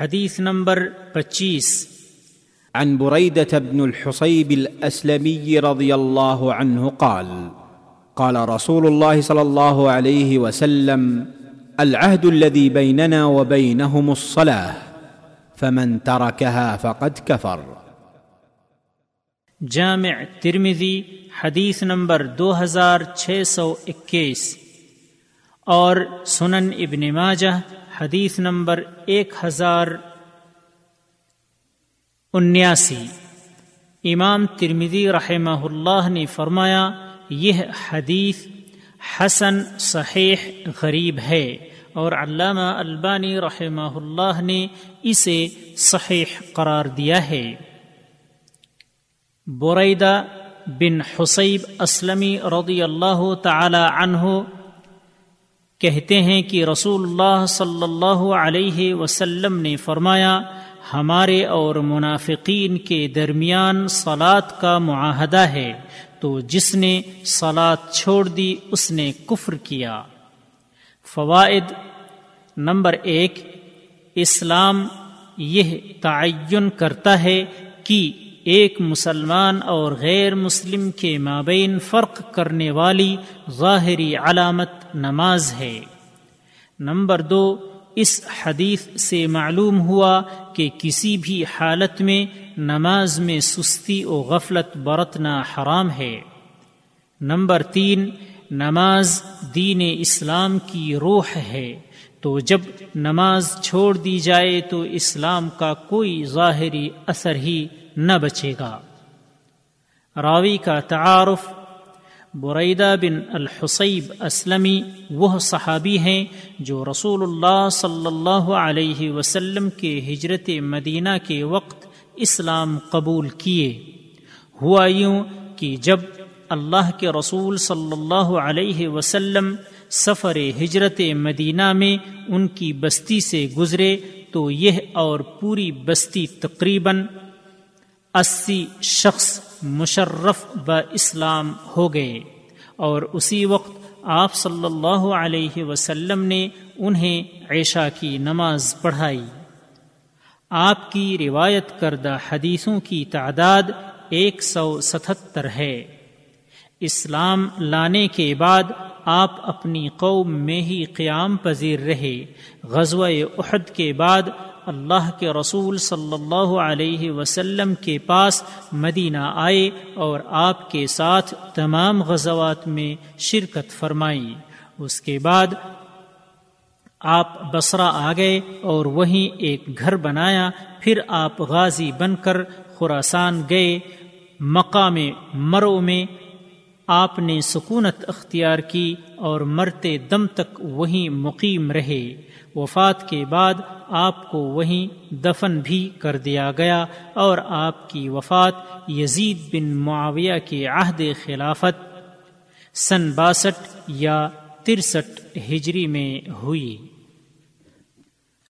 حدیث نمبر پچیس۔ عن بريده بن الحصيب الاسلمي رضي الله عنه قال قال رسول الله صلى الله عليه وسلم العهد الذي بيننا وبينهم الصلاه فمن تركها فقد كفر. جامع ترمذی حدیث نمبر دو ہزار چھ سو اکیس۔ اور سنن ابن ماجہ حدیث نمبر ایک ہزار انیاسی۔ امام ترمدی رحمہ اللہ نے فرمایا، یہ حدیث حسن، صحیح، غریب ہے۔ اور علامہ البانی رحمہ اللہ نے اسے صحیح قرار دیا ہے۔ بریدہ بن حسیب اسلمی رضی اللہ تعالی عنہ کہتے ہیں کہ رسول اللہ صلی اللہ علیہ وسلم نے فرمایا، ہمارے اور منافقین کے درمیان سلاد کا معاہدہ ہے، تو جس نے سلاد چھوڑ دی، اس نے کفر کیا۔ فوائد نمبر ایک، اسلام یہ تعین کرتا ہے کہ ایک مسلمان اور غیر مسلم کے مابین فرق کرنے والی ظاہری علامت نماز ہے۔ نمبر دو، اس حدیث سے معلوم ہوا کہ کسی بھی حالت میں نماز میں سستی و غفلت برتنا حرام ہے۔ نمبر تین، نماز دین اسلام کی روح ہے۔ تو جب نماز چھوڑ دی جائے تو اسلام کا کوئی ظاہری اثر ہی نہ بچے گا۔ راوی کا تعارف بریدہ بن الحصیب اسلمی وہ صحابی ہیں جو رسول اللہ صلی اللہ علیہ وسلم کے ہجرت مدینہ کے وقت اسلام قبول کیے۔ ہوا یوں کہ جب اللہ کے رسول صلی اللہ علیہ وسلم سفر ہجرت مدینہ میں ان کی بستی سے گزرے تو یہ اور پوری بستی تقریباً اسی شخص مشرف ب اسلام ہو گئے اور اسی وقت آپ صلی اللہ علیہ وسلم نے انہیں عیشا کی نماز پڑھائی۔ آپ کی روایت کردہ حدیثوں کی تعداد ایک سو ستہتر ہے۔ اسلام لانے کے بعد آپ اپنی قوم میں ہی قیام پذیر رہے۔ غزوہ احد کے بعد اللہ کے رسول صلی اللہ علیہ وسلم کے پاس مدینہ آئے اور آپ کے ساتھ تمام غزوات میں شرکت فرمائی۔ اس کے بعد آپ بسرا آ گئے اور وہیں ایک گھر بنایا۔ پھر آپ غازی بن کر خوراسان گئے۔ مقام مرو میں آپ نے سکونت اختیار کی اور مرتے دم تک وہیں مقیم رہے۔ وفات کے بعد آپ کو وہیں دفن بھی کر دیا گیا اور آپ کی وفات یزید بن معاویہ کے عہد خلافت سن باسٹھ یا ترسٹھ ہجری میں ہوئی۔